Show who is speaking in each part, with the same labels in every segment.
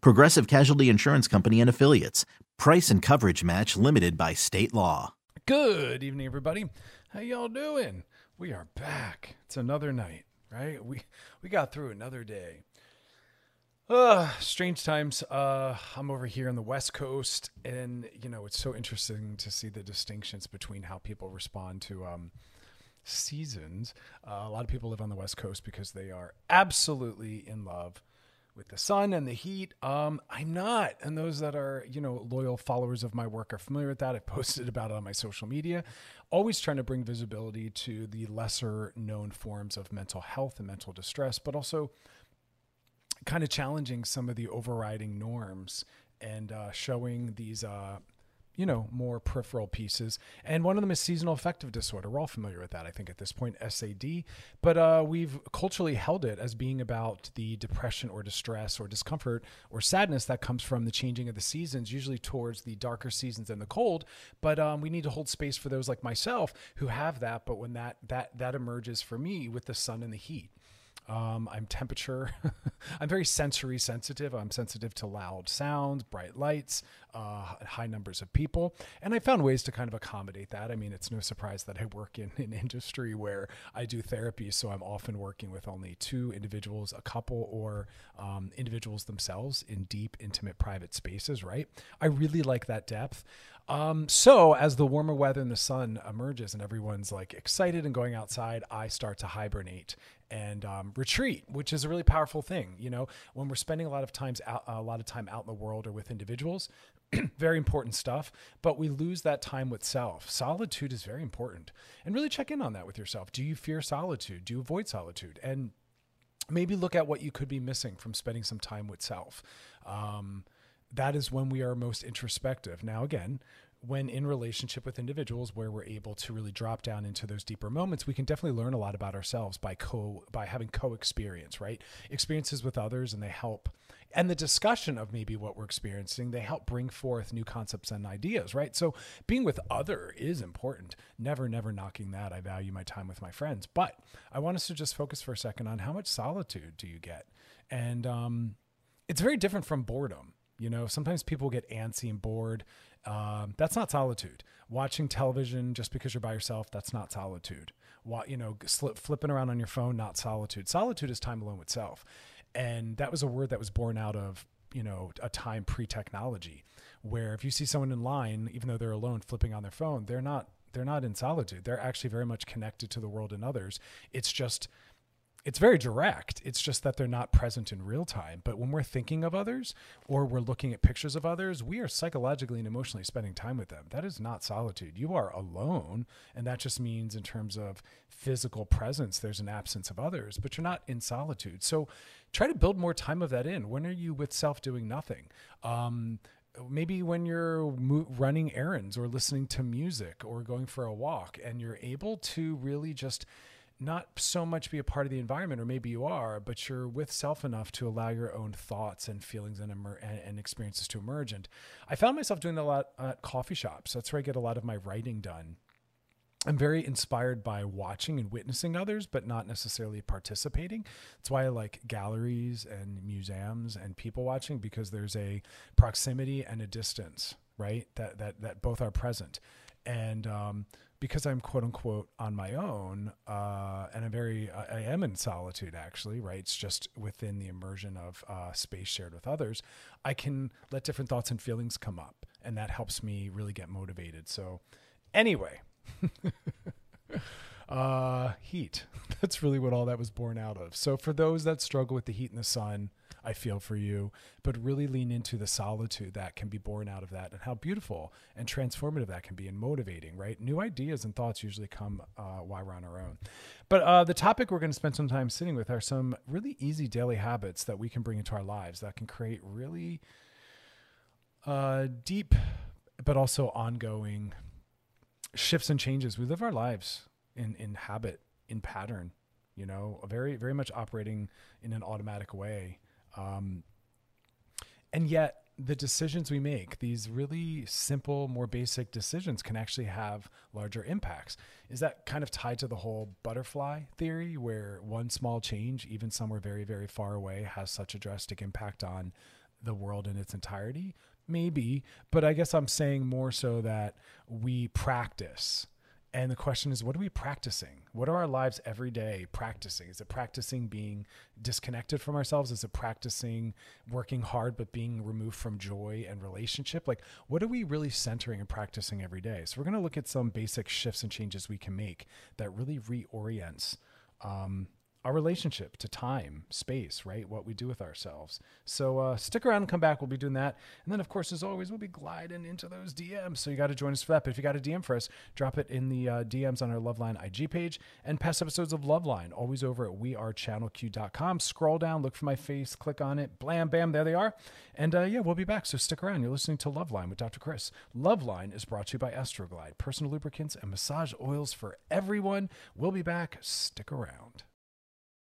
Speaker 1: Progressive Casualty Insurance Company and Affiliates. Price and coverage match limited by state law.
Speaker 2: Good evening, everybody. How y'all doing? We are back. It's another night, right? We we got through another day. Uh, strange times. Uh, I'm over here on the West Coast, and you know it's so interesting to see the distinctions between how people respond to um, seasons. Uh, a lot of people live on the West Coast because they are absolutely in love with the sun and the heat. Um, I'm not, and those that are you know loyal followers of my work are familiar with that. I posted about it on my social media. Always trying to bring visibility to the lesser known forms of mental health and mental distress, but also kind of challenging some of the overriding norms and uh, showing these uh, you know, more peripheral pieces. And one of them is seasonal affective disorder. We're all familiar with that, I think, at this point, SAD. But uh, we've culturally held it as being about the depression or distress or discomfort or sadness that comes from the changing of the seasons, usually towards the darker seasons and the cold. But um, we need to hold space for those like myself who have that. But when that that that emerges for me with the sun and the heat. Um, I'm temperature. I'm very sensory sensitive. I'm sensitive to loud sounds, bright lights, uh, high numbers of people. And I found ways to kind of accommodate that. I mean, it's no surprise that I work in an industry where I do therapy. So I'm often working with only two individuals, a couple, or um, individuals themselves in deep, intimate, private spaces, right? I really like that depth. Um, so as the warmer weather and the sun emerges and everyone's like excited and going outside, I start to hibernate and um, retreat, which is a really powerful thing. You know, when we're spending a lot of times out, a lot of time out in the world or with individuals, very important stuff, but we lose that time with self. Solitude is very important, and really check in on that with yourself. Do you fear solitude? Do you avoid solitude? And maybe look at what you could be missing from spending some time with self. Um, that is when we are most introspective. Now, again, when in relationship with individuals where we're able to really drop down into those deeper moments we can definitely learn a lot about ourselves by co by having co-experience right? Experiences with others and they help and the discussion of maybe what we're experiencing they help bring forth new concepts and ideas right? So being with other is important. Never never knocking that. I value my time with my friends. But i want us to just focus for a second on how much solitude do you get? And um, it's very different from boredom you know sometimes people get antsy and bored um, that's not solitude. Watching television just because you're by yourself, that's not solitude. What, you know, flipping around on your phone, not solitude. Solitude is time alone with self. And that was a word that was born out of, you know, a time pre technology where if you see someone in line, even though they're alone flipping on their phone, they're not, they're not in solitude. They're actually very much connected to the world and others. It's just, it's very direct. It's just that they're not present in real time. But when we're thinking of others or we're looking at pictures of others, we are psychologically and emotionally spending time with them. That is not solitude. You are alone. And that just means, in terms of physical presence, there's an absence of others, but you're not in solitude. So try to build more time of that in. When are you with self doing nothing? Um, maybe when you're running errands or listening to music or going for a walk and you're able to really just not so much be a part of the environment, or maybe you are, but you're with self enough to allow your own thoughts and feelings and, emer- and, and, experiences to emerge. And I found myself doing that a lot at coffee shops. That's where I get a lot of my writing done. I'm very inspired by watching and witnessing others, but not necessarily participating. That's why I like galleries and museums and people watching because there's a proximity and a distance, right? That that that both are present. And um, because I'm quote unquote on my own, uh, and I'm very, I am in solitude actually, right? It's just within the immersion of uh, space shared with others. I can let different thoughts and feelings come up and that helps me really get motivated. So, anyway, uh, heat. That's really what all that was born out of. So, for those that struggle with the heat and the sun, I feel for you, but really lean into the solitude that can be born out of that and how beautiful and transformative that can be and motivating, right? New ideas and thoughts usually come uh, while we're on our own. But uh, the topic we're going to spend some time sitting with are some really easy daily habits that we can bring into our lives that can create really uh, deep, but also ongoing shifts and changes. We live our lives in, in habit, in pattern, you know, very, very much operating in an automatic way. Um, and yet, the decisions we make, these really simple, more basic decisions, can actually have larger impacts. Is that kind of tied to the whole butterfly theory, where one small change, even somewhere very, very far away, has such a drastic impact on the world in its entirety? Maybe, but I guess I'm saying more so that we practice and the question is, what are we practicing? What are our lives every day practicing? Is it practicing being disconnected from ourselves? Is it practicing working hard but being removed from joy and relationship? Like, what are we really centering and practicing every day? So, we're going to look at some basic shifts and changes we can make that really reorients um, our relationship to time, space, right? What we do with ourselves. So uh, stick around and come back. We'll be doing that. And then, of course, as always, we'll be gliding into those DMs. So you got to join us for that. But if you got a DM for us, drop it in the uh, DMs on our Loveline IG page and past episodes of Loveline, always over at wearechannelq.com. Scroll down, look for my face, click on it. Blam, bam, there they are. And uh, yeah, we'll be back. So stick around. You're listening to Loveline with Dr. Chris. Loveline is brought to you by Astroglide, personal lubricants and massage oils for everyone. We'll be back. Stick around.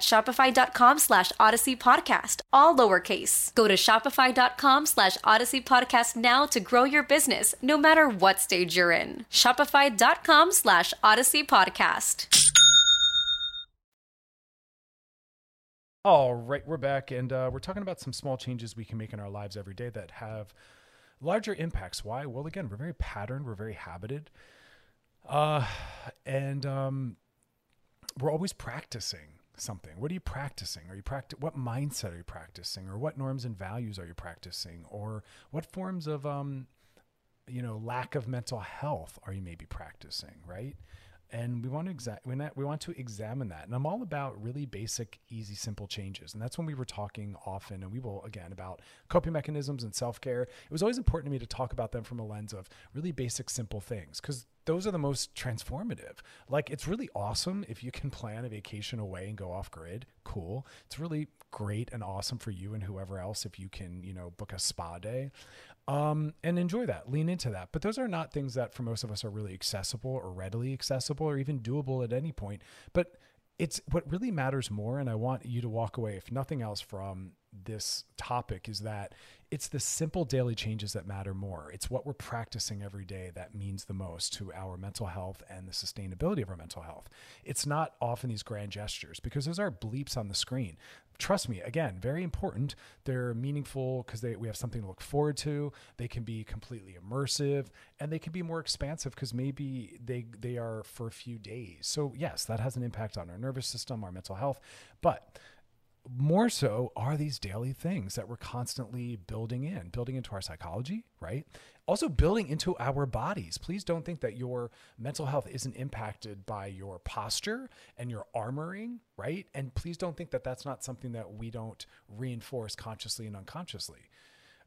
Speaker 3: shopify.com slash odyssey podcast, all lowercase. Go to shopify.com slash odyssey podcast now to grow your business, no matter what stage you're in. Shopify.com slash odyssey podcast.
Speaker 2: All right, we're back, and uh, we're talking about some small changes we can make in our lives every day that have larger impacts. Why? Well, again, we're very patterned, we're very habited, uh, and um, we're always practicing something. What are you practicing? Are you practice? What mindset are you practicing, or what norms and values are you practicing, or what forms of um, you know lack of mental health are you maybe practicing? Right? and we want to exa- we we want to examine that and i'm all about really basic easy simple changes and that's when we were talking often and we will again about coping mechanisms and self-care it was always important to me to talk about them from a lens of really basic simple things because those are the most transformative. Like it's really awesome if you can plan a vacation away and go off grid. Cool. It's really great and awesome for you and whoever else if you can, you know, book a spa day. Um, and enjoy that, lean into that. But those are not things that for most of us are really accessible or readily accessible or even doable at any point. But it's what really matters more. And I want you to walk away, if nothing else, from this topic is that it's the simple daily changes that matter more. It's what we're practicing every day that means the most to our mental health and the sustainability of our mental health. It's not often these grand gestures because those are bleeps on the screen. Trust me, again, very important. They're meaningful because they we have something to look forward to. They can be completely immersive and they can be more expansive because maybe they they are for a few days. So yes, that has an impact on our nervous system, our mental health, but more so are these daily things that we're constantly building in, building into our psychology, right? Also building into our bodies. Please don't think that your mental health isn't impacted by your posture and your armoring, right? And please don't think that that's not something that we don't reinforce consciously and unconsciously.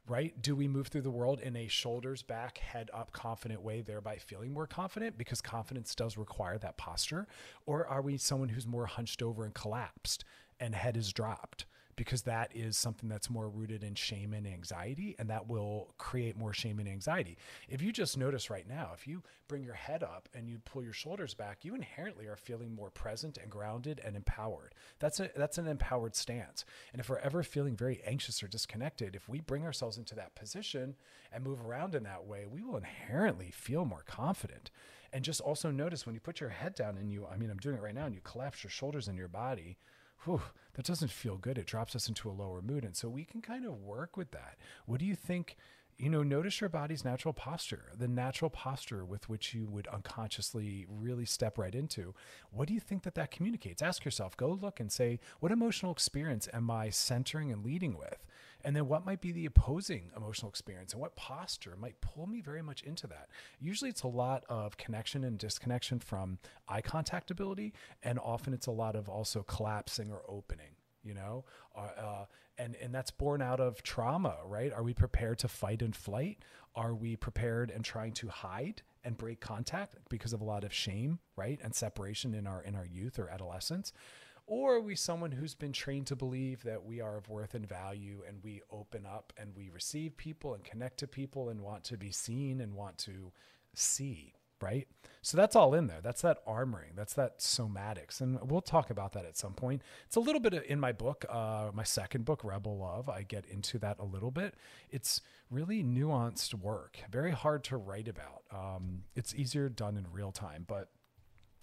Speaker 2: Right? Do we move through the world in a shoulders back, head up, confident way, thereby feeling more confident? Because confidence does require that posture. Or are we someone who's more hunched over and collapsed? And head is dropped because that is something that's more rooted in shame and anxiety and that will create more shame and anxiety. If you just notice right now, if you bring your head up and you pull your shoulders back, you inherently are feeling more present and grounded and empowered. That's a that's an empowered stance. And if we're ever feeling very anxious or disconnected, if we bring ourselves into that position and move around in that way, we will inherently feel more confident. And just also notice when you put your head down and you I mean I'm doing it right now and you collapse your shoulders in your body, whew, that doesn't feel good. It drops us into a lower mood. And so we can kind of work with that. What do you think? You know, notice your body's natural posture, the natural posture with which you would unconsciously really step right into. What do you think that that communicates? Ask yourself, go look and say, what emotional experience am I centering and leading with? And then what might be the opposing emotional experience and what posture might pull me very much into that? Usually it's a lot of connection and disconnection from eye contact ability. And often it's a lot of also collapsing or opening you know uh, uh, and and that's born out of trauma right are we prepared to fight and flight are we prepared and trying to hide and break contact because of a lot of shame right and separation in our in our youth or adolescence or are we someone who's been trained to believe that we are of worth and value and we open up and we receive people and connect to people and want to be seen and want to see right? So that's all in there. That's that armoring. That's that somatics. And we'll talk about that at some point. It's a little bit in my book, uh, my second book, Rebel Love. I get into that a little bit. It's really nuanced work, very hard to write about. Um, it's easier done in real time, but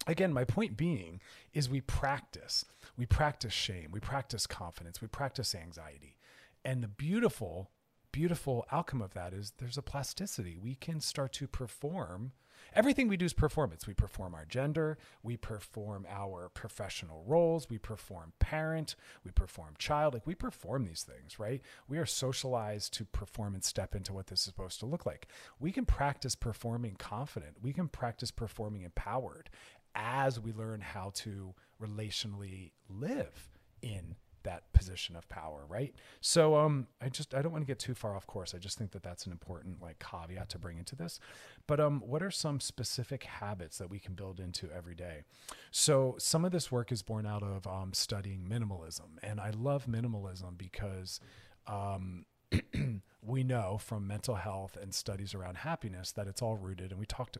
Speaker 2: again, my point being is we practice. We practice shame. We practice confidence. We practice anxiety. And the beautiful, beautiful outcome of that is there's a plasticity. We can start to perform. Everything we do is performance. We perform our gender, we perform our professional roles, we perform parent, we perform child. Like we perform these things, right? We are socialized to perform and step into what this is supposed to look like. We can practice performing confident, we can practice performing empowered as we learn how to relationally live in that position of power right? So um i just i don't want to get too far off course. I just think that that's an important like caveat to bring into this. But um what are some specific habits that we can build into every day? So some of this work is born out of um, studying minimalism. And i love minimalism because um we know from mental health and studies around happiness that it's all rooted and we talked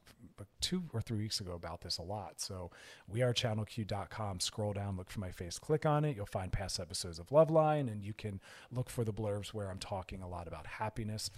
Speaker 2: two or three weeks ago about this a lot. So we are channelq.com scroll down look for my face click on it. You'll find past episodes of loveline and you can look for the blurbs where i'm talking a lot about happiness.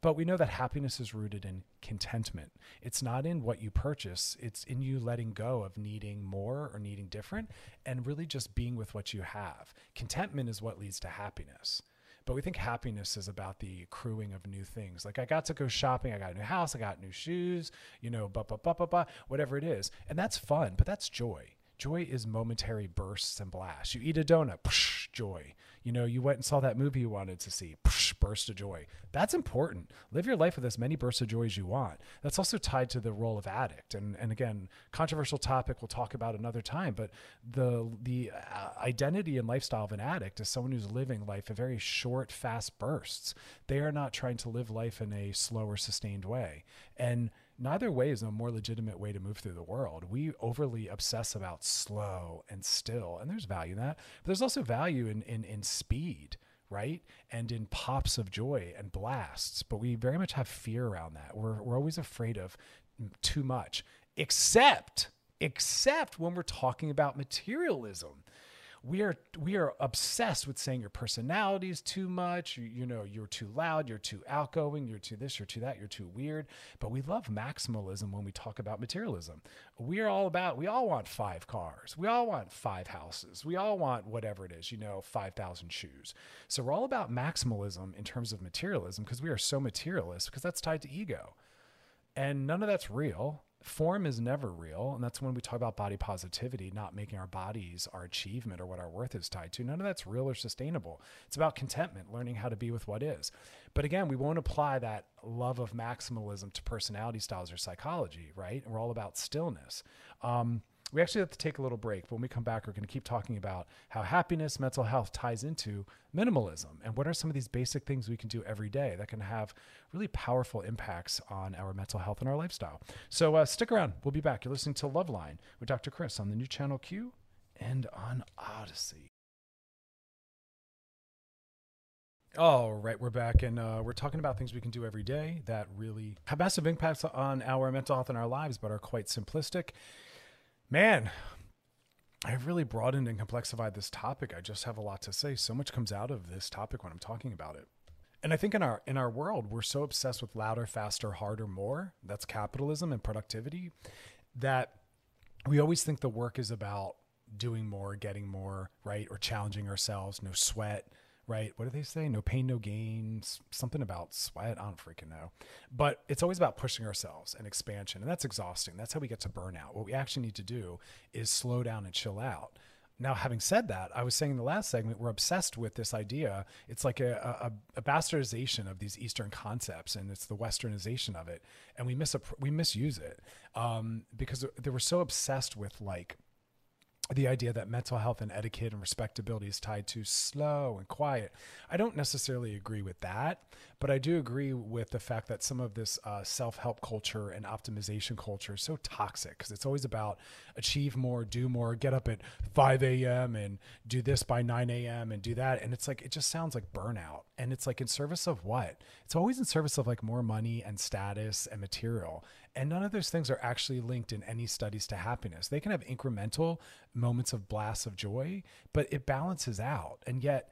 Speaker 2: But we know that happiness is rooted in contentment. It's not in what you purchase. It's in you letting go of needing more or needing different and really just being with what you have. Contentment is what leads to happiness but we think happiness is about the accruing of new things. Like I got to go shopping, I got a new house, I got new shoes, you know, ba ba ba ba ba, whatever it is, and that's fun. But that's joy. Joy is momentary bursts and blasts. You eat a donut, psh, joy. You know, you went and saw that movie you wanted to see, psh, burst of joy. That's important. Live your life with as many bursts of joy as you want. That's also tied to the role of addict. And and again, controversial topic we'll talk about another time. But the the uh, identity and lifestyle of an addict is someone who's living life in very short, fast bursts. They are not trying to live life in a slower, sustained way. And neither way is a more legitimate way to move through the world. We overly obsess about slow and still, and there's value in that. But there's also value in in, in speed, right? And in pops of joy and blasts. But we very much have fear around that. We're we're always afraid of too much, except except when we're talking about materialism we are we are obsessed with saying your personality is too much. You, you, know you're too loud you're too outgoing you're too this you're too that you're too weird. But we love maximalism when we talk about materialism. We are all about we all want five cars. We all want five houses. We all want whatever it is you know 5000 shoes. So we're all about maximalism in terms of materialism because we are so materialist because that's tied to ego. And none of that's real form is never real and that's when we talk about body positivity not making our bodies our achievement or what our worth is tied to. None of that's real or sustainable. It's about contentment learning how to be with what is. But again we won't apply that love of maximalism to personality styles or psychology right? We're all about stillness. Um, we actually have to take a little break. But when we come back, we're going to keep talking about how happiness, mental health ties into minimalism and what are some of these basic things we can do every day that can have really powerful impacts on our mental health and our lifestyle. So uh, stick around. We'll be back. You're listening to Loveline with Dr. Chris on the new channel Q and on Odyssey. All right, we're back, and uh, we're talking about things we can do every day that really have massive impacts on our mental health and our lives, but are quite simplistic Man, I've really broadened and complexified this topic. I just have a lot to say. So much comes out of this topic when I'm talking about it. And I think in our in our world, we're so obsessed with louder, faster, harder, more. That's capitalism and productivity that we always think the work is about doing more, getting more, right? Or challenging ourselves, no sweat, right? What do they say? No pain, no gain. Something about sweat. I don't freaking know. But it's always about pushing ourselves and expansion. And that's exhausting. That's how we get to burnout. What we actually need to do is slow down and chill out. Now, having said that, I was saying in the last segment, we're obsessed with this idea. It's like a, a, a bastardization of these Eastern concepts, and it's the Westernization of it, and we miss we misuse it um, because they were so obsessed with like the idea that mental health and etiquette and respectability is tied to slow and quiet. I don't necessarily agree with that, but I do agree with the fact that some of this uh, self help culture and optimization culture is so toxic because it's always about achieve more, do more, get up at 5 a.m. and do this by 9 a.m. and do that. And it's like, it just sounds like burnout. And it's like in service of what? It's always in service of like more money and status and material. And none of those things are actually linked in any studies to happiness. They can have incremental moments of blasts of joy, but it balances out. And yet,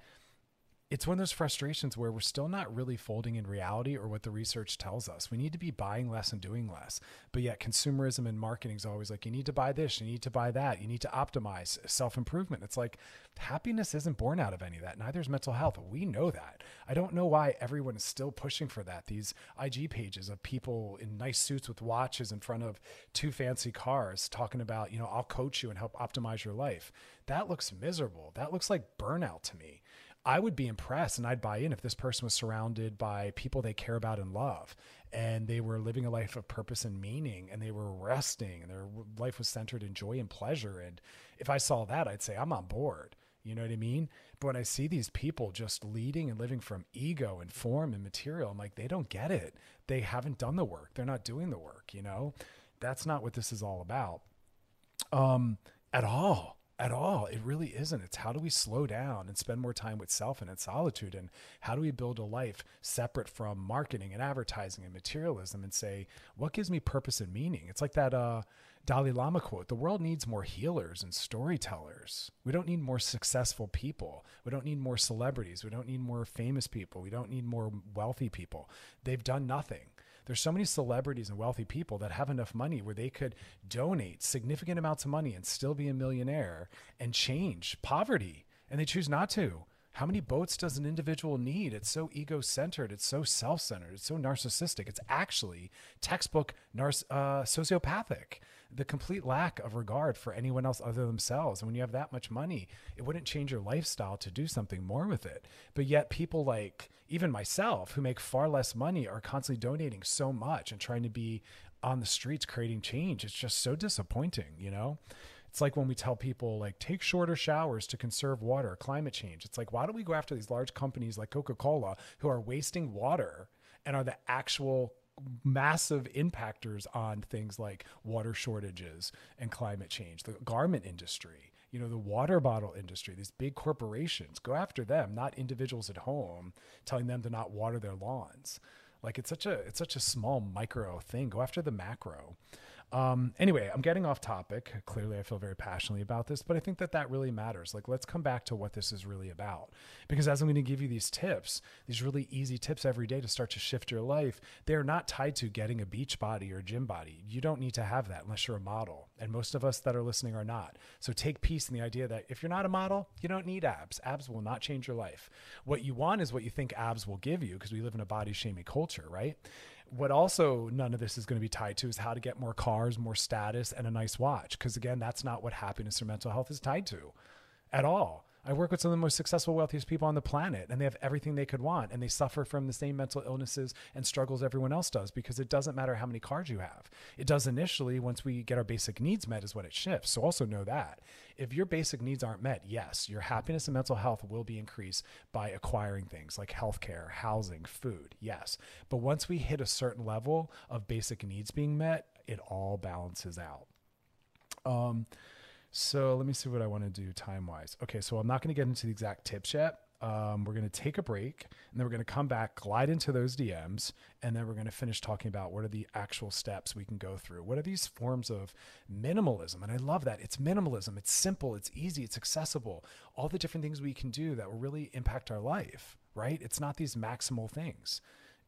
Speaker 2: it's one of those frustrations where we're still not really folding in reality or what the research tells us. We need to be buying less and doing less. But yet, consumerism and marketing is always like, you need to buy this, you need to buy that, you need to optimize self improvement. It's like happiness isn't born out of any of that. Neither is mental health. We know that. I don't know why everyone is still pushing for that. These IG pages of people in nice suits with watches in front of two fancy cars talking about, you know, I'll coach you and help optimize your life. That looks miserable. That looks like burnout to me. I would be impressed and I'd buy in if this person was surrounded by people they care about and love and they were living a life of purpose and meaning and they were resting and their life was centered in joy and pleasure. And if I saw that, I'd say, I'm on board. You know what I mean? But when I see these people just leading and living from ego and form and material, I'm like, they don't get it. They haven't done the work. They're not doing the work, you know? That's not what this is all about. Um, at all at all. It really isn't. It's how do we slow down and spend more time with self and in solitude? And how do we build a life separate from marketing and advertising and materialism and say, what gives me purpose and meaning? It's like that uh, Dalai Lama quote the world needs more healers and storytellers. We don't need more successful people. We don't need more celebrities. We don't need more famous people. We don't need more wealthy people. They've done nothing there's so many celebrities and wealthy people that have enough money where they could donate significant amounts of money and still be a millionaire and change poverty and they choose not to How many boats does an individual need? It's so ego centered. It's so self centered. It's so narcissistic. It's actually textbook narc- uh, sociopathic. The complete lack of regard for anyone else other themselves. And when you have that much money, it wouldn't change your lifestyle to do something more with it. But yet, people like even myself who make far less money are constantly donating so much and trying to be on the streets creating change. It's just so disappointing, you know? It's like when we tell people like take shorter showers to conserve water, climate change. It's like why don't we go after these large companies like Coca-Cola who are wasting water and are the actual massive impactors on things like water shortages and climate change, the garment industry, you know, the water bottle industry, these big corporations. Go after them, not individuals at home telling them to not water their lawns. Like it's such a it's such a small micro thing. Go after the macro. Um, anyway, I'm getting off topic. Clearly, I feel very passionately about this, but I think that that really matters. Like, let's come back to what this is really about. Because as I'm going to give you these tips, these really easy tips every day to start to shift your life, they are not tied to getting a beach body or gym body. You don't need to have that unless you're a model. And most of us that are listening are not. So take peace in the idea that if you're not a model, you don't need abs. Abs will not change your life. What you want is what you think abs will give you because we live in a body shaming culture, right? What also none of this is going to be tied to is how to get more cars, more status, and a nice watch. Because again, that's not what happiness or mental health is tied to at all. I work with some of the most successful, wealthiest people on the planet, and they have everything they could want, and they suffer from the same mental illnesses and struggles everyone else does because it doesn't matter how many cars you have. It does initially once we get our basic needs met, is when it shifts. So also know that if your basic needs aren't met, yes, your happiness and mental health will be increased by acquiring things like healthcare, housing, food. Yes. But once we hit a certain level of basic needs being met, it all balances out. Um, so let me see what I want to do time wise. Okay, so I'm not going to get into the exact tips yet. Um, we're going to take a break and then we're going to come back, glide into those DMs, and then we're going to finish talking about what are the actual steps we can go through. What are these forms of minimalism? And I love that. It's minimalism, it's simple, it's easy, it's accessible. All the different things we can do that will really impact our life, right? It's not these maximal things.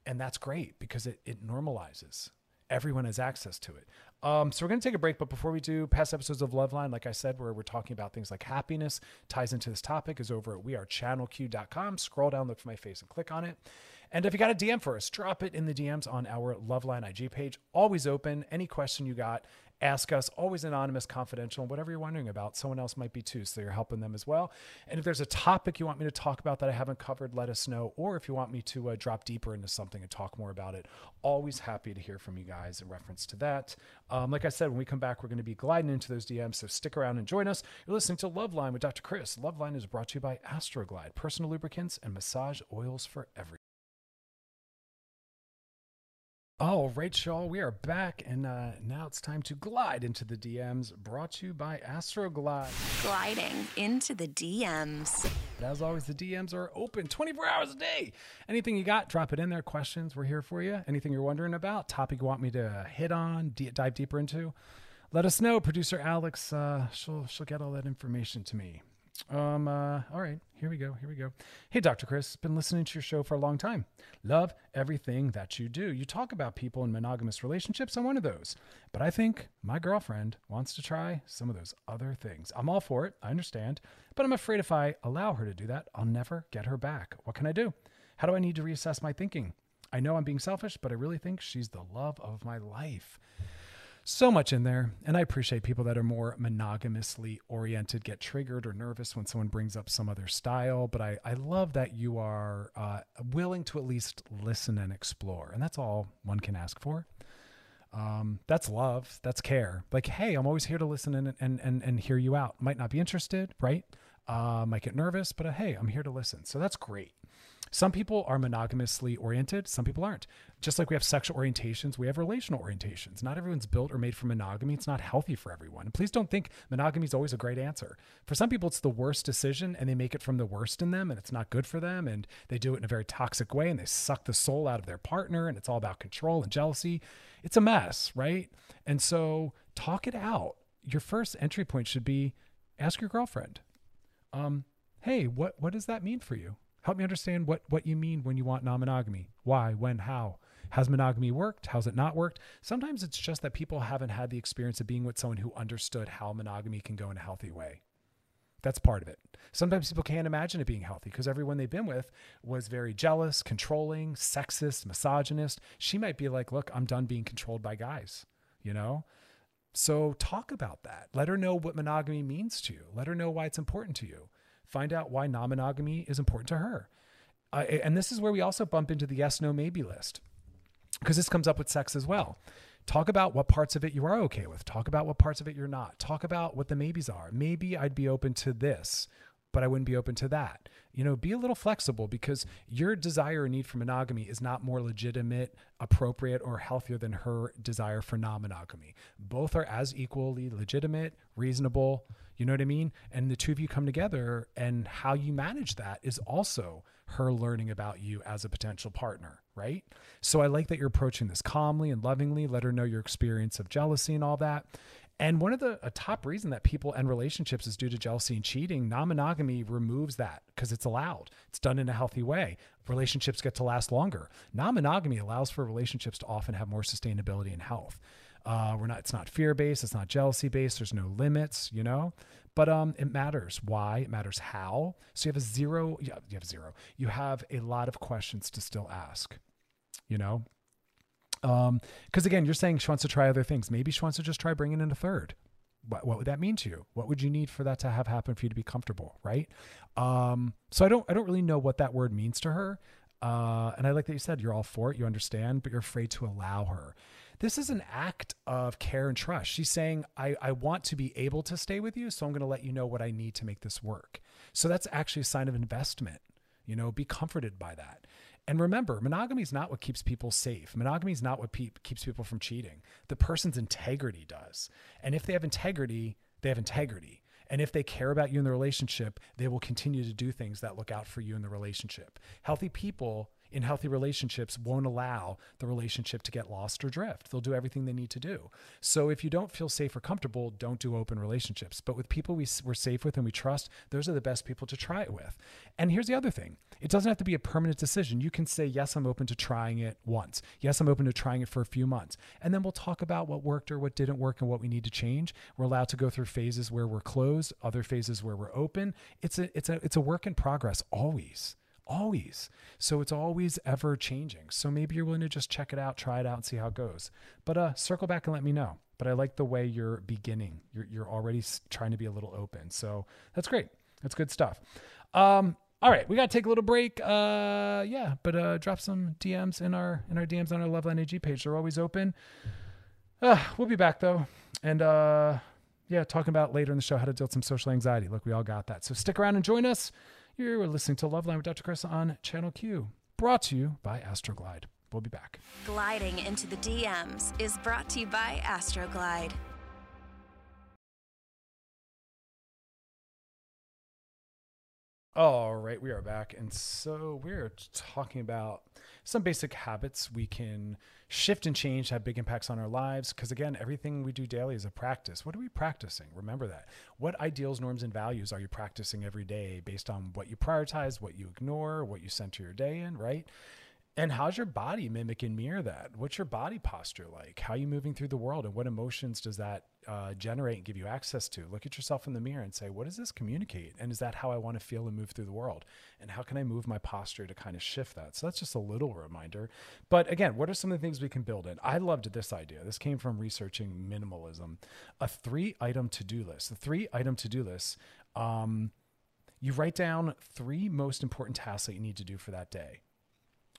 Speaker 2: And that's great because it, it normalizes everyone has access to it. Um, so we're going to take a break, but before we do, past episodes of Loveline, like I said, where we're talking about things like happiness, ties into this topic, is over at wearechannelq.com. Scroll down, look for my face, and click on it. And if you got a DM for us, drop it in the DMs on our Loveline IG page. Always open. Any question you got, ask us. Always anonymous, confidential, whatever you're wondering about, someone else might be too. So you're helping them as well. And if there's a topic you want me to talk about that I haven't covered, let us know. Or if you want me to uh, drop deeper into something and talk more about it, always happy to hear from you guys in reference to that. Um, like I said, when we come back, we're going to be gliding into those DMs. So stick around and join us. You're listening to Loveline with Dr. Chris. Loveline is brought to you by Astroglide, personal lubricants and massage oils for everyone. All right, y'all, we are back, and uh, now it's time to glide into the DMs brought to you by Astroglide.
Speaker 4: Gliding into the DMs.
Speaker 2: As always, the DMs are open 24 hours a day. Anything you got, drop it in there. Questions, we're here for you. Anything you're wondering about, topic you want me to hit on, d- dive deeper into, let us know. Producer Alex, uh, she'll, she'll get all that information to me. Um, uh, all right, here we go. Here we go. Hey, Dr. Chris, been listening to your show for a long time. Love everything that you do. You talk about people in monogamous relationships. I'm one of those. But I think my girlfriend wants to try some of those other things. I'm all for it. I understand. But I'm afraid if I allow her to do that, I'll never get her back. What can I do? How do I need to reassess my thinking? I know I'm being selfish, but I really think she's the love of my life so much in there. And I appreciate people that are more monogamously oriented get triggered or nervous when someone brings up some other style. But I, I love that you are uh, willing to at least listen and explore. And that's all one can ask for. Um, that's love. That's care. Like, hey, I'm always here to listen and, and, and, and hear you out. Might not be interested, right? Uh, might get nervous, but uh, hey, I'm here to listen. So that's great. Some people are monogamously oriented, some people aren't. Just like we have sexual orientations, we have relational orientations. Not everyone's built or made for monogamy. It's not healthy for everyone. And please don't think monogamy is always a great answer. For some people, it's the worst decision and they make it from the worst in them and it's not good for them. And they do it in a very toxic way and they suck the soul out of their partner and it's all about control and jealousy. It's a mess, right? And so talk it out. Your first entry point should be ask your girlfriend, um, hey, what, what does that mean for you? Help me understand what, what you mean when you want non monogamy. Why, when, how? Has monogamy worked? How's it not worked? Sometimes it's just that people haven't had the experience of being with someone who understood how monogamy can go in a healthy way. That's part of it. Sometimes people can't imagine it being healthy because everyone they've been with was very jealous, controlling, sexist, misogynist. She might be like, look, I'm done being controlled by guys, you know? So talk about that. Let her know what monogamy means to you. Let her know why it's important to you. Find out why non monogamy is important to her. Uh, and this is where we also bump into the yes, no, maybe list because this comes up with sex as well. Talk about what parts of it you are okay with. Talk about what parts of it you're not. Talk about what the maybes are. Maybe I'd be open to this, but I wouldn't be open to that. You know, be a little flexible because your desire or need for monogamy is not more legitimate, appropriate, or healthier than her desire for non monogamy. Both are as equally legitimate, reasonable. You know what I mean? And the two of you come together, and how you manage that is also her learning about you as a potential partner, right? So I like that you're approaching this calmly and lovingly. Let her know your experience of jealousy and all that. And one of the a top reason that people end relationships is due to jealousy and cheating. Non-monogamy removes that because it's allowed. It's done in a healthy way. Relationships get to last longer. Non-monogamy allows for relationships to often have more sustainability and health. Uh, we're not. It's not fear based. It's not jealousy based. There's no limits. You know. But um, it matters why. It matters how. So you have a zero. Yeah, you have zero. You have a lot of questions to still ask. You know, um, because again, you're saying she wants to try other things. Maybe she wants to just try bringing in a third. What, what would that mean to you? What would you need for that to have happen for you to be comfortable, right? Um, so I don't, I don't really know what that word means to her. Uh, and I like that you said you're all for it, you understand, but you're afraid to allow her. This is an act of care and trust. She's saying, I, I want to be able to stay with you, so I'm going to let you know what I need to make this work. So that's actually a sign of investment. You know, be comforted by that. And remember, monogamy is not what keeps people safe. Monogamy is not what pe- keeps people from cheating. The person's integrity does. And if they have integrity, they have integrity. And if they care about you in the relationship, they will continue to do things that look out for you in the relationship. Healthy people in healthy relationships won't allow the relationship to get lost or drift. They'll do everything they need to do. So if you don't feel safe or comfortable, don't do open relationships. But with people we, we're safe with and we trust, those are the best people to try it with. And here's the other thing it doesn't have to be a permanent decision. You can say, yes, I'm open to trying it once. Yes, I'm open to trying it for a few months. And then we'll talk about what worked or what didn't work and what we need to change. We're allowed to go through phases where we're closed, other phases where we're open. It's a, it's a, it's a work in progress always always. So it's always ever changing. So maybe you're willing to just check it out, try it out, and see how it goes. But uh, circle back and let me know. But I like the way you're beginning. You're you're already trying to be a little open. So that's great. That's good stuff. Um, all right, we gotta take a little break. Uh, yeah, but uh, drop some DMs in our in our DMs on our Loveline IG page. They're always open. Uh, we'll be back though, and uh, yeah, talking about later in the show how to deal with some social anxiety. Look, we all got that. So stick around and join us. You're listening to Loveline with Dr. Chris on Channel Q, brought to you by Astroglide. We'll be back.
Speaker 4: Gliding into the DMs is brought to you by Astroglide.
Speaker 2: All right, we are back. And so we're talking about some basic habits we can shift and change, have big impacts on our lives. Because again, everything we do daily is a practice. What are we practicing? Remember that. What ideals, norms, and values are you practicing every day based on what you prioritize, what you ignore, what you center your day in, right? And how's your body mimic and mirror that? What's your body posture like? How are you moving through the world? And what emotions does that uh, generate and give you access to? Look at yourself in the mirror and say, what does this communicate? And is that how I want to feel and move through the world? And how can I move my posture to kind of shift that? So that's just a little reminder. But again, what are some of the things we can build in? I loved this idea. This came from researching minimalism, a three item to do list. The three item to do list. Um, you write down three most important tasks that you need to do for that day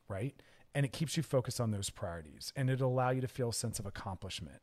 Speaker 2: right? And it keeps you focused on those priorities and it'll allow you to feel a sense of accomplishment.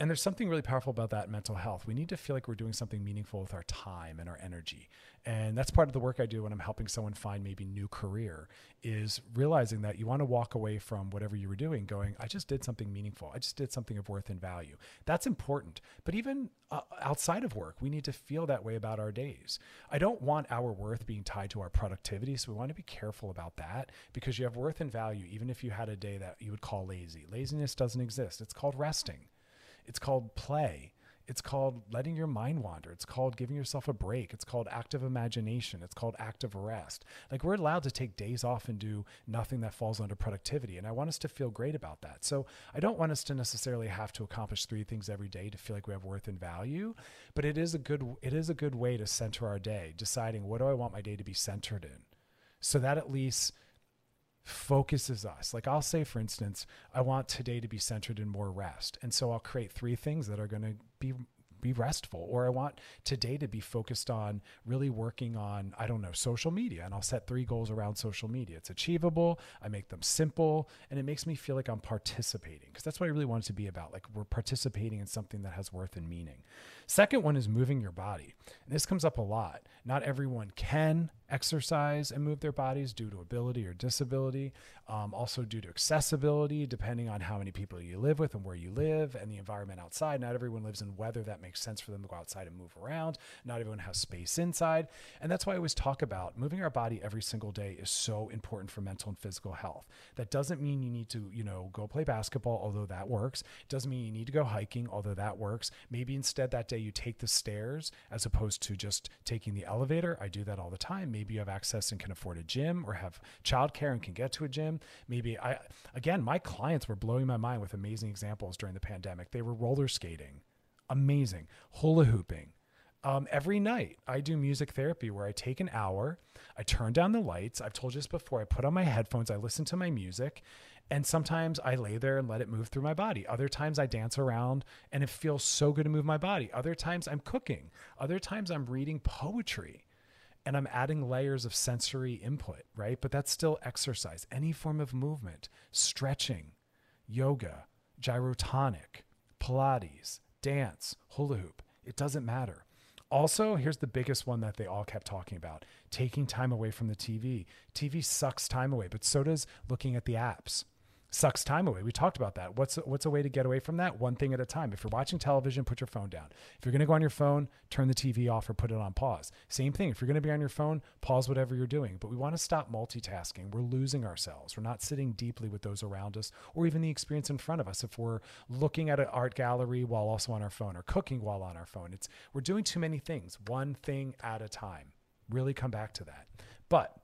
Speaker 2: And there's something really powerful about that mental health. We need to feel like we're doing something meaningful with our time and our energy. And that's part of the work I do when I'm helping someone find maybe new career is realizing that you want to walk away from whatever you were doing going, I just did something meaningful. I just did something of worth and value. That's important. But even uh, outside of work, we need to feel that way about our days. I don't want our worth being tied to our productivity. So we want to be careful about that because you have worth and value, even if you had a day that you would call lazy. Laziness doesn't exist. It's called resting. It's called play. It's called letting your mind wander. It's called giving yourself a break. It's called active imagination. It's called active rest. Like we're allowed to take days off and do nothing that falls under productivity. And I want us to feel great about that. So I don't want us to necessarily have to accomplish three things every day to feel like we have worth and value, but it is a good it is a good way to center our day, deciding what do I want my day to be centered in. So that at least focuses us. Like I'll say, for instance, I want today to be centered in more rest. And so I'll create three things that are going to be be restful. Or i want today to be focused on really working on i don't know social media. And i'll set three goals around social media. It's achievable. I make them simple. And it makes me feel like i'm participating. Because that's what i really want it to be about. Like we're participating in something that has worth and meaning second one is moving your body and this comes up a lot not everyone can exercise and move their bodies due to ability or disability, um, also due to accessibility, depending on how many people you live with and where you live and the environment outside. Not everyone lives in weather that makes sense for them to go outside and move around. Not everyone has space inside. And that's why I always talk about moving our body every single day is so important for mental and physical health. That doesn't mean you need to, you know, go play basketball, although that works. It doesn't mean you need to go hiking, although that works. Maybe instead that day you take the stairs as opposed to just taking the elevator. I do that all the time maybe you have access and can afford a gym or have childcare and can get to a gym. Maybe I, again, my clients were blowing my mind with amazing examples during the pandemic. They were roller skating, amazing, hula hooping. Um, every night I do music therapy where I take an hour, I turn down the lights. I've told you this before. I put on my headphones, I listen to my music, and sometimes I lay there and let it move through my body. Other times I dance around and it feels so good to move my body. Other times I'm cooking. Other times I'm reading poetry and I'm adding layers of sensory input, right? But that's still exercise. Any form of movement, stretching, yoga, gyrotonic, Pilates, dance, hula hoop, it doesn't matter. Also, here's the biggest one that they all kept talking about taking time away from the TV. TV sucks time away, but so does looking at the apps sucks time away. We talked about that. What's what's a way to get away from that? One thing at a time. If you're watching television, put your phone down. If you're going to go on your phone, turn the TV off or put it on pause. Same thing. If you're going to be on your phone, pause whatever you're doing. But we want to stop multitasking. We're losing ourselves. We're not sitting deeply with those around us or even the experience in front of us. If we're looking at an art gallery while also on our phone or cooking while on our phone, it's we're doing too many things. One thing at a time. Really come back to that. But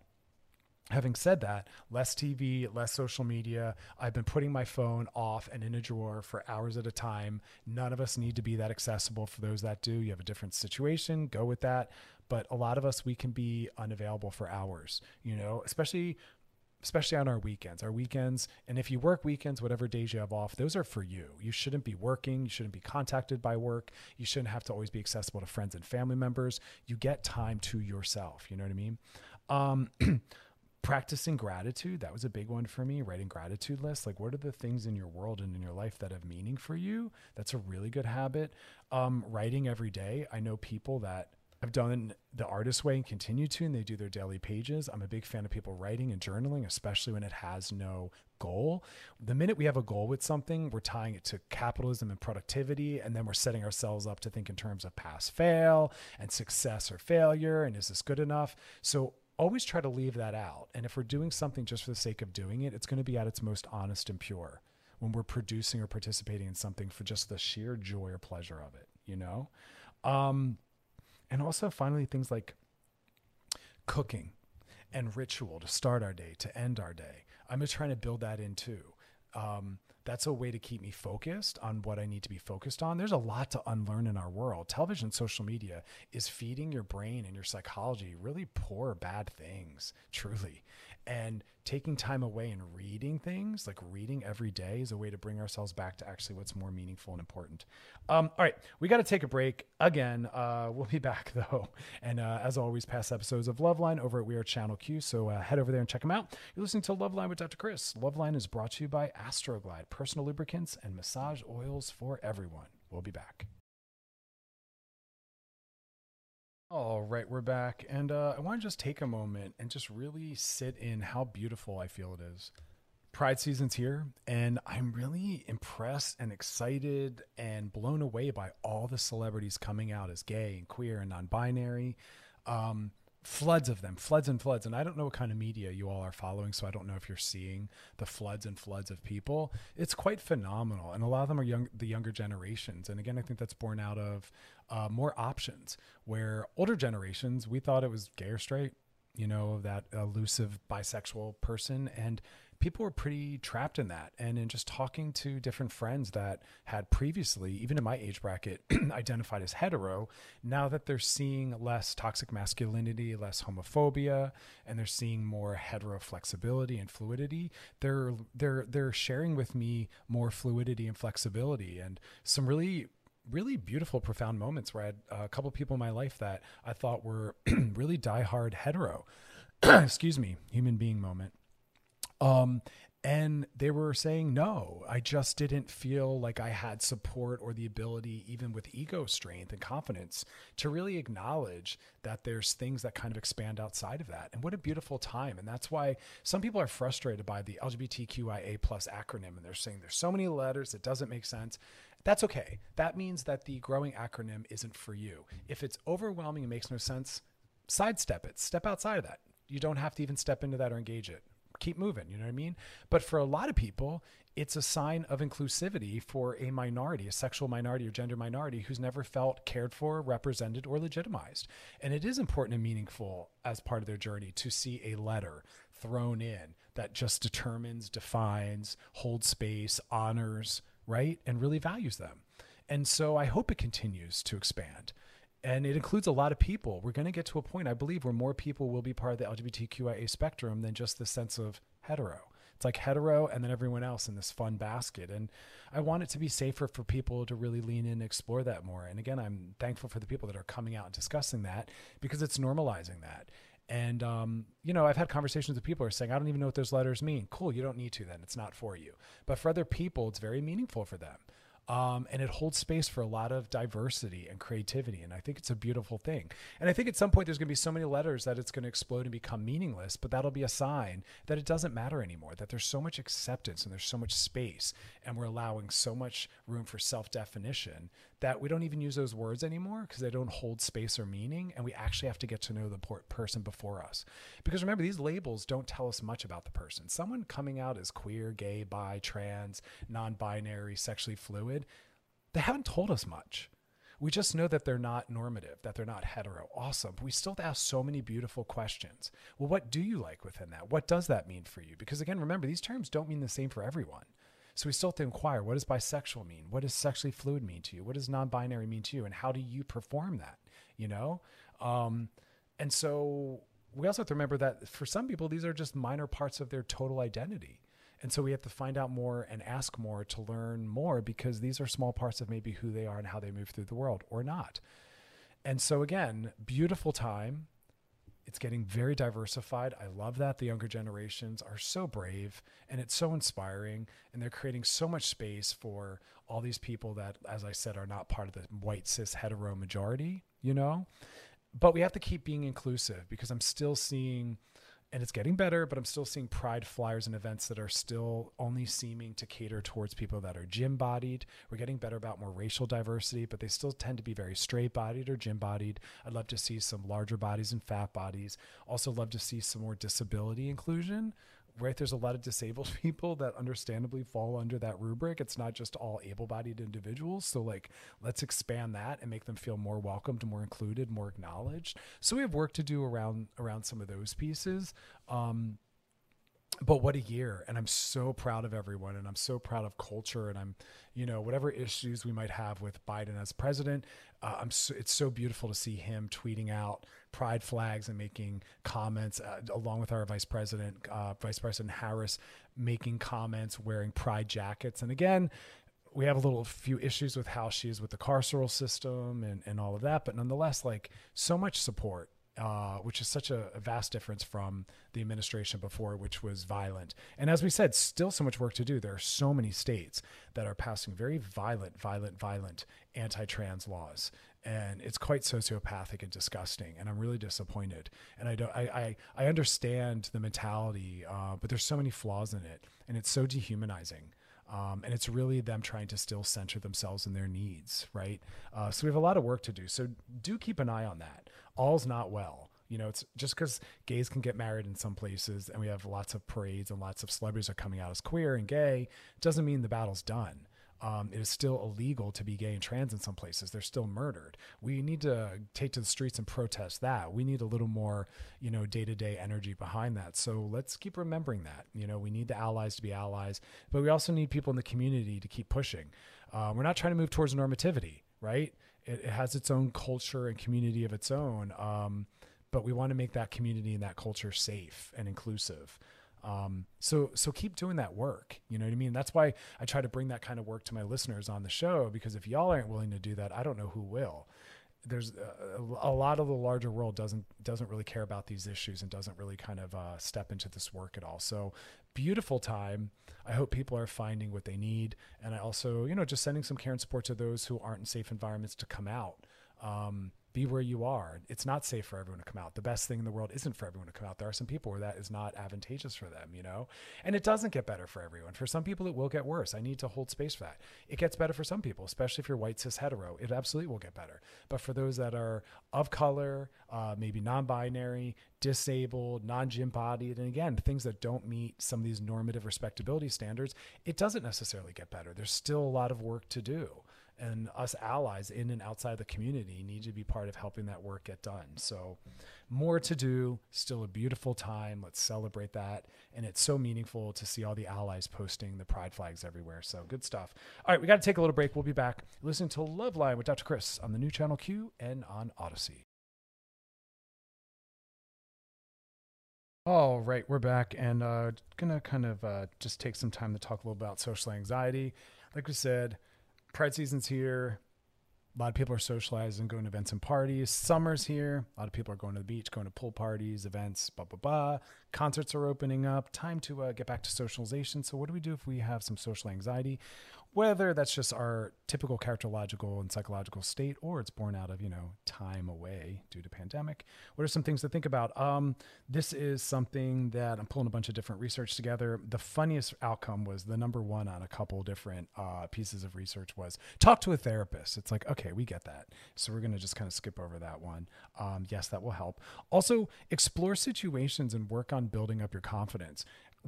Speaker 2: Having said that, less TV, less social media. I've been putting my phone off and in a drawer for hours at a time. None of us need to be that accessible. For those that do, you have a different situation, go with that. But a lot of us, we can be unavailable for hours, you know, especially especially on our weekends. Our weekends, and if you work weekends, whatever days you have off, those are for you. You shouldn't be working. You shouldn't be contacted by work. You shouldn't have to always be accessible to friends and family members. You get time to yourself. You know what I mean? Um, practicing gratitude that was a big one for me writing gratitude lists. Like what are the things in your world and in your life that have meaning for you? That's a really good habit. Um, writing every day. I know people that have done the artist way and continue to and they do their daily pages. I'm a big fan of people writing and journaling especially when it has no goal. The minute we have a goal with something we're tying it to capitalism and productivity and then we're setting ourselves up to think in terms of pass fail and success or failure and is this good enough? So always try to leave that out. And if we're doing something just for the sake of doing it, it's going to be at its most honest and pure when we're producing or participating in something for just the sheer joy or pleasure of it, you know? Um, and also, finally, things like cooking and ritual to start our day, to end our day. I'm just trying to build that in too. Um, that's a way to keep me focused on what I need to be focused on. There's a lot to unlearn in our world. Television, social media is feeding your brain and your psychology really poor, bad things, truly. And taking time away and reading things, like reading every day, is a way to bring ourselves back to actually what's more meaningful and important. Um, all right, we got to take a break again. Uh, we'll be back though. And uh, as always, past episodes of Loveline over at We Are Channel Q. So uh, head over there and check them out. You're listening to Loveline with Dr. Chris. Loveline is brought to you by Astroglide, personal lubricants and massage oils for everyone. We'll be back. All right, we're back. And uh, I want to just take a moment and just really sit in how beautiful I feel it is. Pride season's here, and I'm really impressed and excited and blown away by all the celebrities coming out as gay and queer and non binary. Um, floods of them, floods and floods. And I don't know what kind of media you all are following, so I don't know if you're seeing the floods and floods of people. It's quite phenomenal, and a lot of them are young, the younger generations. And again, I think that's born out of uh, more options. Where older generations, we thought it was gay or straight, you know, that elusive bisexual person, and people were pretty trapped in that. And in just talking to different friends that had previously, even in my age bracket, identified as hetero, now that they're seeing less toxic masculinity, less homophobia, and they're seeing more hetero flexibility and fluidity, they're they're they're sharing with me more fluidity and flexibility and some really really beautiful, profound moments where I had a couple people in my life that I thought were really diehard hetero, excuse me, human being moment. Um, and they were saying, no, I just didn't feel like I had support or the ability, even with ego strength and confidence, to really acknowledge that there's things that kind of expand outside of that. And what a beautiful time. And that's why some people are frustrated by the LGBTQIA plus acronym. And they're saying there's so many letters, it doesn't make sense. That's okay. That means that the growing acronym isn't for you. If it's overwhelming and makes no sense, sidestep it, step outside of that. You don't have to even step into that or engage it keep moving. You know what I mean? But for a lot of people, it's a sign of inclusivity for a minority, a sexual minority or gender minority who's never felt cared for, represented, or legitimized. And it is important and meaningful as part of their journey to see a letter thrown in that just determines, defines, holds space, honors, right? And really values them. And so I hope it continues to expand and it includes a lot of people. We're going to get to a point, I believe, where more people will be part of the LGBTQIA spectrum than just the sense of hetero. It's like hetero and then everyone else in this fun basket. And I want it to be safer for people to really lean in and explore that more. And again, I'm thankful for the people that are coming out and discussing that because it's normalizing that. And, um, you know, I've had conversations with people who are saying, I don't even know what those letters mean. Cool, you don't need to then. It's not for you. But for other people, it's very meaningful for them. Um, and it holds space for a lot of diversity and creativity. And I think it's a beautiful thing. And I think at some point there's going to be so many letters that it's going to explode and become meaningless, but that'll be a sign that it doesn't matter anymore, that there's so much acceptance and there's so much space, and we're allowing so much room for self definition that we don't even use those words anymore because they don't hold space or meaning. And we actually have to get to know the person before us. Because remember, these labels don't tell us much about the person. Someone coming out as queer, gay, bi, trans, non binary, sexually fluid, they haven't told us much. We just know that they're not normative, that they're not hetero. Awesome. But we still ask so many beautiful questions. Well, what do you like within that? What does that mean for you? Because again, remember, these terms don't mean the same for everyone. So we still have to inquire what does bisexual mean? What does sexually fluid mean to you? What does non binary mean to you? And how do you perform that? You know? Um, and so we also have to remember that for some people, these are just minor parts of their total identity. And so we have to find out more and ask more to learn more because these are small parts of maybe who they are and how they move through the world or not. And so, again, beautiful time. It's getting very diversified. I love that. The younger generations are so brave and it's so inspiring. And they're creating so much space for all these people that, as I said, are not part of the white cis hetero majority, you know? But we have to keep being inclusive because I'm still seeing and it's getting better, but I'm still seeing pride flyers and events that are still only seeming to cater towards people that are gym bodied. We're getting better about more racial diversity, but they still tend to be very straight bodied or gym bodied. I'd love to see some larger bodies and fat bodies. Also, love to see some more disability inclusion right there's a lot of disabled people that understandably fall under that rubric it's not just all able-bodied individuals. So like let's expand that and make them feel more welcomed more included more acknowledged. So we have work to do around around some of those pieces. Um, but what a year and i'm so proud of everyone and i'm so proud of culture and i'm you know whatever issues we might have with biden as president uh, i'm so, it's so beautiful to see him tweeting out pride flags and making comments uh, along with our vice president uh, vice president harris making comments wearing pride jackets. And again we have a little few issues with how she is with the carceral system and, and all of that but nonetheless like so much support uh, which is such a, a, vast difference from the administration before, which was violent. And as we said, still so much work to do. There are so many states that are passing very violent, violent, violent anti trans laws. And it's quite sociopathic and disgusting. And I'm really disappointed. And I, don't, I, I, I understand the mentality, uh, but there's so many flaws in it. And it's so dehumanizing. Um, and it's really them trying to still center themselves in their needs, right? Uh, so we have a lot of work to do. So do keep an eye on that all's not well. You know, it's just because gays can get married in some places and we have lots of parades and lots of celebrities are coming out as queer and gay, doesn't mean the battle's done. Um, it is still illegal to be gay and trans in some places. They're still murdered. We need to take to the streets and protest that. We need a little more, you know, day to day energy behind that. So let's keep remembering that. You know, we need the allies to be allies, but we also need people in the community to keep pushing. Uh, we're not trying to move towards normativity, right? It, it, has its own culture and community of its own. Um, but we want to make that community and that culture safe and inclusive. Um, so so keep doing that work. You know what I mean? That's why I try to bring that kind of work to my listeners on the show because if y'all aren't willing to do that, I don't know who will. There's a, a lot of the larger world doesn't doesn't really care about these issues and doesn't really kind of uh, step into this work at all. So beautiful time. I hope people are finding what they need, and I also you know just sending some care and support to those who aren't in safe environments to come out. Um, be where you are. It's not safe for everyone to come out. The best thing in the world isn't for everyone to come out. There are some people where that is not advantageous for them, you know? And it doesn't get better for everyone. For some people, it will get worse. I need to hold space for that. It gets better for some people, especially if you're white, cis, hetero. It absolutely will get better. But for those that are of color, uh, maybe non binary, disabled, non gym bodied, and again, things that don't meet some of these normative respectability standards, it doesn't necessarily get better. There's still a lot of work to do and us allies in and outside the community need to be part of helping that work get done. So, more to do, still a beautiful time. Let's celebrate that. And it's so meaningful to see all the allies posting the pride flags everywhere. So, good stuff. All right, we got to take a little break. We'll be back listening to Loveline with Dr. Chris on the new channel Q and on Odyssey. All right, we're back and uh, gonna kind of uh, just take some time to talk a little about social anxiety. Like we said, Pride season's here. A lot of people are socializing, going to events and parties. Summer's here. A lot of people are going to the beach, going to pool parties, events, blah, blah, blah. Concerts are opening up. Time to uh, get back to socialization. So, what do we do if we have some social anxiety? Whether that's just our typical characterological and psychological state or it's born out of you know time away due to pandemic what are some things to think about? Um, this is something that i'm pulling a bunch of different research together. The funniest outcome was the number one on a couple different uh, pieces of research was talk to a therapist. It's like okay we get that. So we're going to just kind of skip over that one. Um, yes that will help. Also explore situations and work on building up your confidence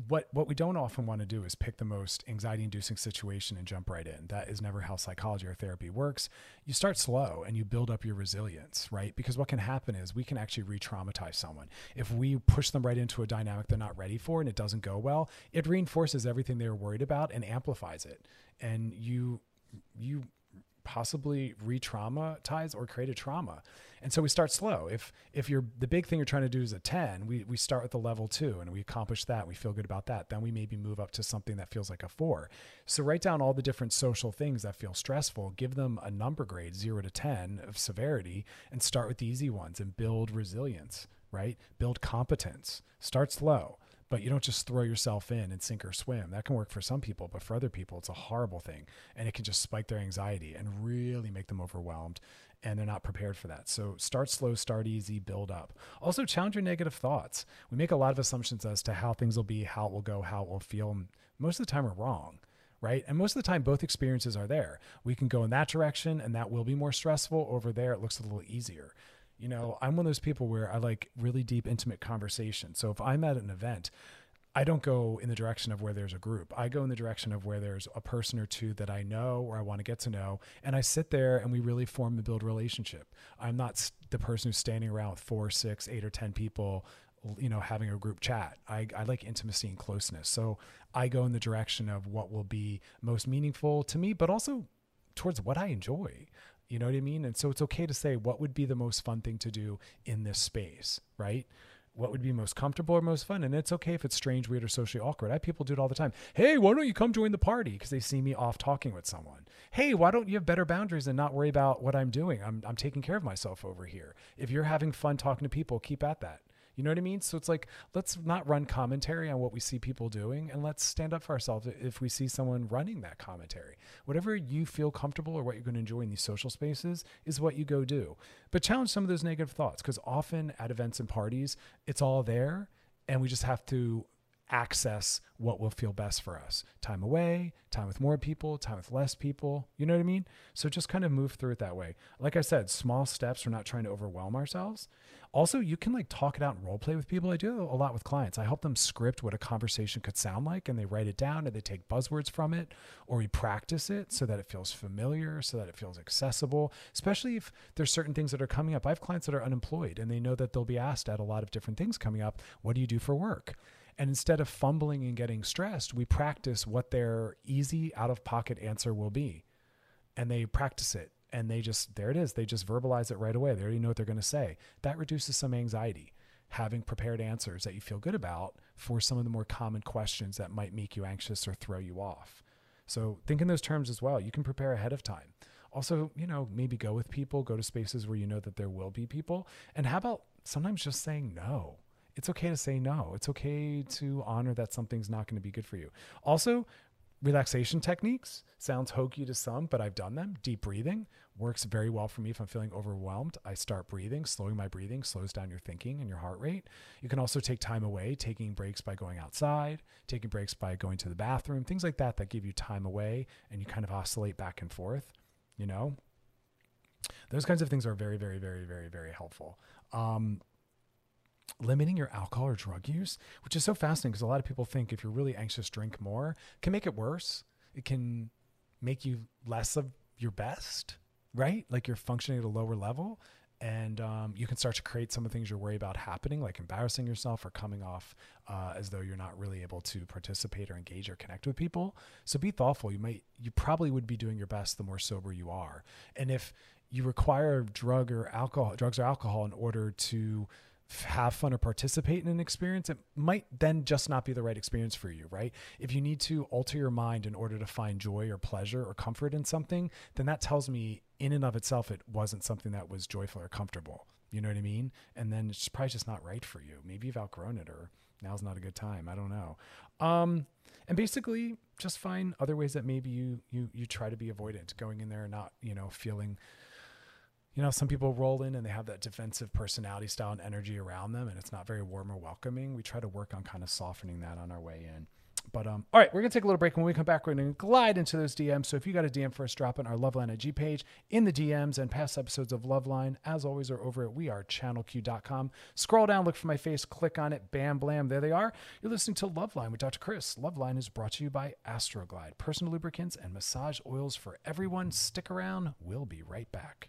Speaker 2: what what we don't often want to do is pick the most anxiety inducing situation and jump right in. That is never how psychology or therapy works. You start slow and you build up your resilience right? Because what can happen is we can actually re-traumatize someone. If we push them right into a dynamic they're not ready for and it doesn't go well it reinforces everything they were worried about and amplifies it. And you you possibly re-traumatize or create a trauma. And so we start slow. If if you're the big thing you're trying to do is a 10, we, we start with the level two and we accomplish that. We feel good about that. Then we maybe move up to something that feels like a four. So write down all the different social things that feel stressful, give them a number grade, zero to 10 of severity, and start with the easy ones and build resilience, right? Build competence. Start slow but you don't just throw yourself in and sink or swim. That can work for some people, but for other people, it's a horrible thing. And it can just spike their anxiety and really make them overwhelmed. And they're not prepared for that. So start slow, start easy, build up. Also, challenge your negative thoughts. We make a lot of assumptions as to how things will be, how it will go, how it will feel. Most of the time, we're wrong right? And most of the time, both experiences are there. We can go in that direction, and that will be more stressful. Over there, it looks a little easier. You know, I'm one of those people where I like really deep, intimate conversation. So if I'm at an event, I don't go in the direction of where there's a group. I go in the direction of where there's a person or two that I know or I want to get to know. And I sit there and we really form and build relationship. I'm not the person who's standing around with four, six, eight, or 10 people, you know, having a group chat. I, I like intimacy and closeness. So I go in the direction of what will be most meaningful to me, but also towards what I enjoy. You know what I mean? And so it's okay to say what would be the most fun thing to do in this space, right? What would be most comfortable or most fun? And it's okay if it's strange, weird, or socially awkward. I have people do it all the time. Hey, why don't you come join the party? Because they see me off talking with someone. Hey, why don't you have better boundaries and not worry about what I'm doing? I'm, I'm taking care of myself over here. If you're having fun talking to people, keep at that. You know what I mean? So it's like, let's not run commentary on what we see people doing and let's stand up for ourselves if we see someone running that commentary. Whatever you feel comfortable or what you're going to enjoy in these social spaces is what you go do. But challenge some of those negative thoughts because often at events and parties, it's all there and we just have to access what will feel best for us time away, time with more people, time with less people. You know what I mean? So just kind of move through it that way. Like I said, small steps. We're not trying to overwhelm ourselves. Also, you can like talk it out and role play with people. I do a lot with clients. I help them script what a conversation could sound like and they write it down and they take buzzwords from it or we practice it so that it feels familiar, so that it feels accessible, especially if there's certain things that are coming up. I have clients that are unemployed and they know that they'll be asked at a lot of different things coming up. What do you do for work? And instead of fumbling and getting stressed, we practice what their easy out of pocket answer will be. And they practice it and they just, there it is. They just verbalize it right away. They already know what they're going to say. That reduces some anxiety. Having prepared answers that you feel good about for some of the more common questions that might make you anxious or throw you off. So think in those terms as well. You can prepare ahead of time. Also, you know, maybe go with people, go to spaces where you know that there will be people. And how about sometimes just saying no? It's okay to say no. It's okay to honor that something's not going to be good for you. Also, relaxation techniques sounds hokey to some, but I've done them. Deep breathing works very well for me if I'm feeling overwhelmed. I start breathing, slowing my breathing slows down your thinking and your heart rate. You can also take time away, taking breaks by going outside, taking breaks by going to the bathroom, things like that that give you time away and you kind of oscillate back and forth, you know? Those kinds of things are very, very, very, very, very helpful. Um, limiting your alcohol or drug use, which is so fascinating because a lot of people think if you're really anxious, drink more, can make it worse. It can make you less of your best, right? Like you're functioning at a lower level. And um, you can start to create some of the things you're worried about happening, like embarrassing yourself or coming off uh, as though you're not really able to participate or engage or connect with people. So be thoughtful. You might, you probably would be doing your best the more sober you are. And if you require drug or alcohol, drugs or alcohol in order to have fun or participate in an experience, it might then just not be the right experience for you, right? If you need to alter your mind in order to find joy or pleasure or comfort in something, then that tells me in and of itself it wasn't something that was joyful or comfortable. You know what I mean? And then it's probably just not right for you. Maybe you've outgrown it or now's not a good time. I don't know. Um, and basically just find other ways that maybe you you you try to be avoidant, going in there and not, you know, feeling you know, some people roll in and they have that defensive personality style and energy around them, and it's not very warm or welcoming. We try to work on kind of softening that on our way in. But um, all right, we're gonna take a little break. When we come back, we're gonna glide into those DMs. So if you got a DM for us, drop it on our Loveline IG page in the DMs and past episodes of Loveline, as always, are over at wearechannelq.com. Scroll down, look for my face, click on it, bam, blam, there they are. You're listening to Loveline with Dr. Chris. Loveline is brought to you by Astroglide, personal lubricants and massage oils for everyone. Stick around, we'll be right back.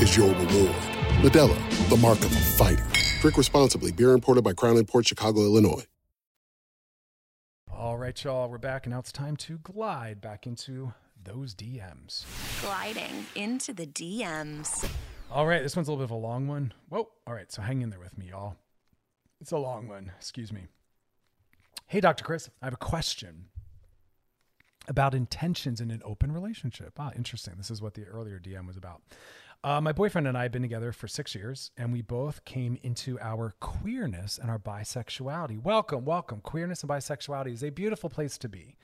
Speaker 5: is your reward. Modelo, the mark of a fighter. Drink responsibly. Beer imported by Crown Imports Chicago, Illinois.
Speaker 2: All right, y'all, we're back, and now it's time to glide back into those DMs.
Speaker 6: Gliding into the DMs.
Speaker 2: All right, this one's a little bit of a long one. Whoa. All right, so hang in there with me, y'all. It's a long one. Excuse me. Hey, Dr. Chris, I have a question about intentions in an open relationship. Ah, interesting. This is what the earlier DM was about. Uh, my boyfriend and I have been together for six years, and we both came into our queerness and our bisexuality. Welcome, welcome. Queerness and bisexuality is a beautiful place to be.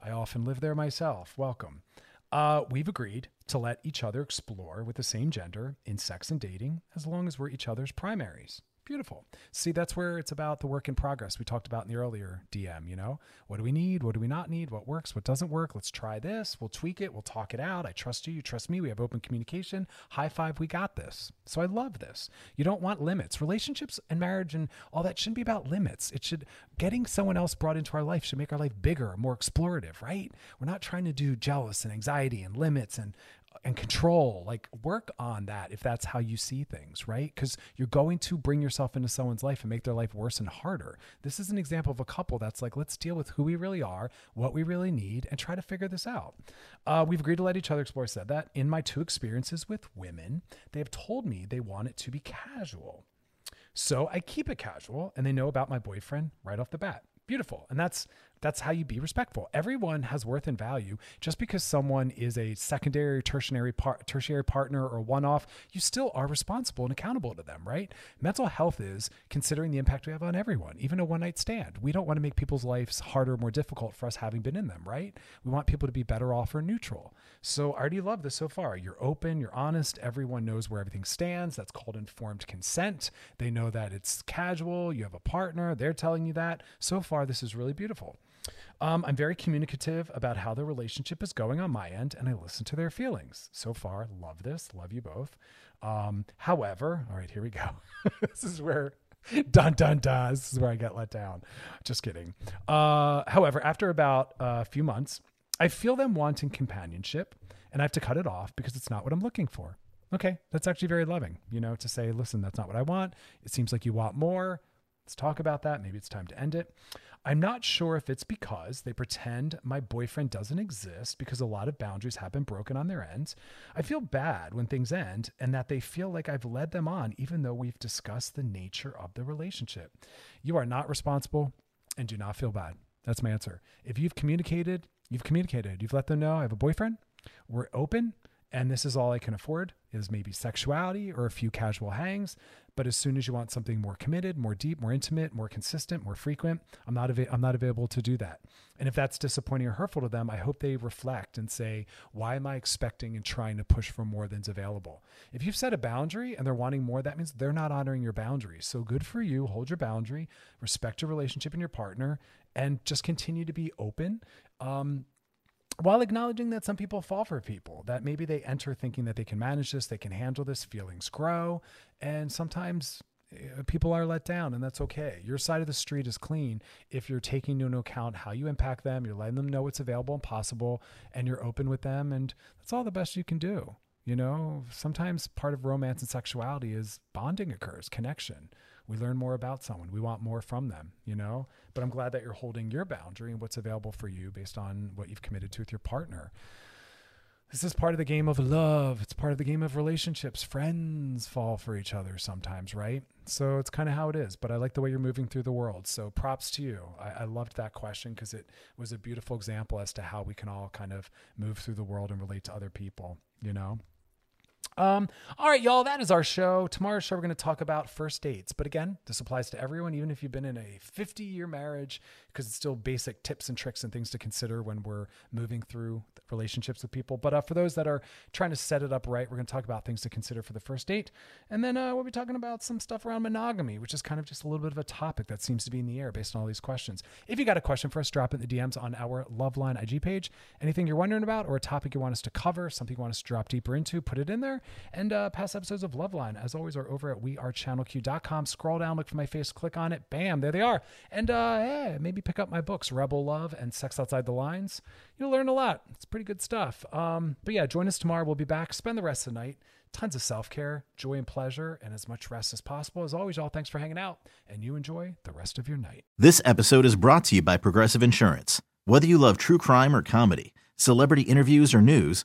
Speaker 2: I often live there myself. Welcome. Uh, we've agreed to let each other explore with the same gender in sex and dating as long as we're each other's primaries. Beautiful. See, that's where it's about the work in progress we talked about in the earlier DM. You know, what do we need? What do we not need? What works? What doesn't work? Let's try this. We'll tweak it. We'll talk it out. I trust you. You trust me. We have open communication. High five. We got this. So I love this. You don't want limits. Relationships and marriage and all that shouldn't be about limits. It should, getting someone else brought into our life should make our life bigger, more explorative, right? We're not trying to do jealous and anxiety and limits and and control like work on that if that's how you see things right? Because you're going to bring yourself into someone's life and make their life worse and harder. This is an example of a couple that's like let's deal with who we really are what we really need and try to figure this out. Uh, we've agreed to let each other explore. Said that. In my two experiences with women they have told me they want it to be casual. So i keep it casual and they know about my boyfriend right off the bat. Beautiful. And that's that's how you be respectful. Everyone has worth and value. Just because someone is a secondary tertiary par- tertiary partner or one-off you still are responsible and accountable to them right? Mental health is considering the impact we have on everyone even a one-night stand. We don't want to make people's lives harder more difficult for us having been in them right? We want people to be better off or neutral. So i already love this so far. You're open you're honest everyone knows where everything stands. That's called informed consent. They know that it's casual you have a partner they're telling you that. So far this is really beautiful um, I'm very communicative about how the relationship is going on my end, and I listen to their feelings. So far, love this, love you both. Um, however, all right, here we go. this is where dun dun dun. This is where I get let down. Just kidding. Uh, however, after about a few months, I feel them wanting companionship, and I have to cut it off because it's not what I'm looking for. Okay, that's actually very loving, you know, to say, listen, that's not what I want. It seems like you want more. Let's talk about that. Maybe it's time to end it. I'm not sure if it's because they pretend my boyfriend doesn't exist because a lot of boundaries have been broken on their end. I feel bad when things end and that they feel like I've led them on, even though we've discussed the nature of the relationship. You are not responsible and do not feel bad. That's my answer. If you've communicated, you've communicated. You've let them know I have a boyfriend. We're open and this is all I can afford is maybe sexuality or a few casual hangs. But as soon as you want something more committed, more deep, more intimate, more consistent, more frequent, I'm not av- I'm not available to do that. And if that's disappointing or hurtful to them, I hope they reflect and say, why am I expecting and trying to push for more than's available? If you've set a boundary and they're wanting more, that means they're not honoring your boundary. So good for you. Hold your boundary, respect your relationship and your partner, and just continue to be open. Um, while acknowledging that some people fall for people, that maybe they enter thinking that they can manage this, they can handle this, feelings grow, and sometimes uh, people are let down, and that's okay. Your side of the street is clean if you're taking into account how you impact them, you're letting them know what's available and possible, and you're open with them, and that's all the best you can do. You know, sometimes part of romance and sexuality is bonding occurs, connection we learn more about someone. We want more from them, you know? But I'm glad that you're holding your boundary and what's available for you based on what you've committed to with your partner. This is part of the game of love. It's part of the game of relationships. Friends fall for each other sometimes, right? So it's kind of how it is. But I like the way you're moving through the world. So props to you. I, I loved that question because it was a beautiful example as to how we can all kind of move through the world and relate to other people, you know? Um, all right, y'all, that is our show. Tomorrow's show, we're going to talk about first dates. But again, this applies to everyone, even if you've been in a 50 year marriage, because it's still basic tips and tricks and things to consider when we're moving through relationships with people. But uh, for those that are trying to set it up right, we're going to talk about things to consider for the first date. And then uh, we'll be talking about some stuff around monogamy, which is kind of just a little bit of a topic that seems to be in the air based on all these questions. If you got a question for us, drop it in the DMs on our Loveline IG page. Anything you're wondering about or a topic you want us to cover, something you want us to drop deeper into, put it in there. And uh, past episodes of Loveline, as always, are over at wearechannelq.com. Scroll down, look for my face, click on it. Bam, there they are. And uh, yeah, maybe pick up my books, Rebel Love and Sex Outside the Lines. You'll learn a lot. It's pretty good stuff. Um, but yeah, join us tomorrow. We'll be back. Spend the rest of the night. Tons of self care, joy, and pleasure, and as much rest as possible. As always, y'all, thanks for hanging out, and you enjoy the rest of your night.
Speaker 1: This episode is brought to you by Progressive Insurance. Whether you love true crime or comedy, celebrity interviews or news,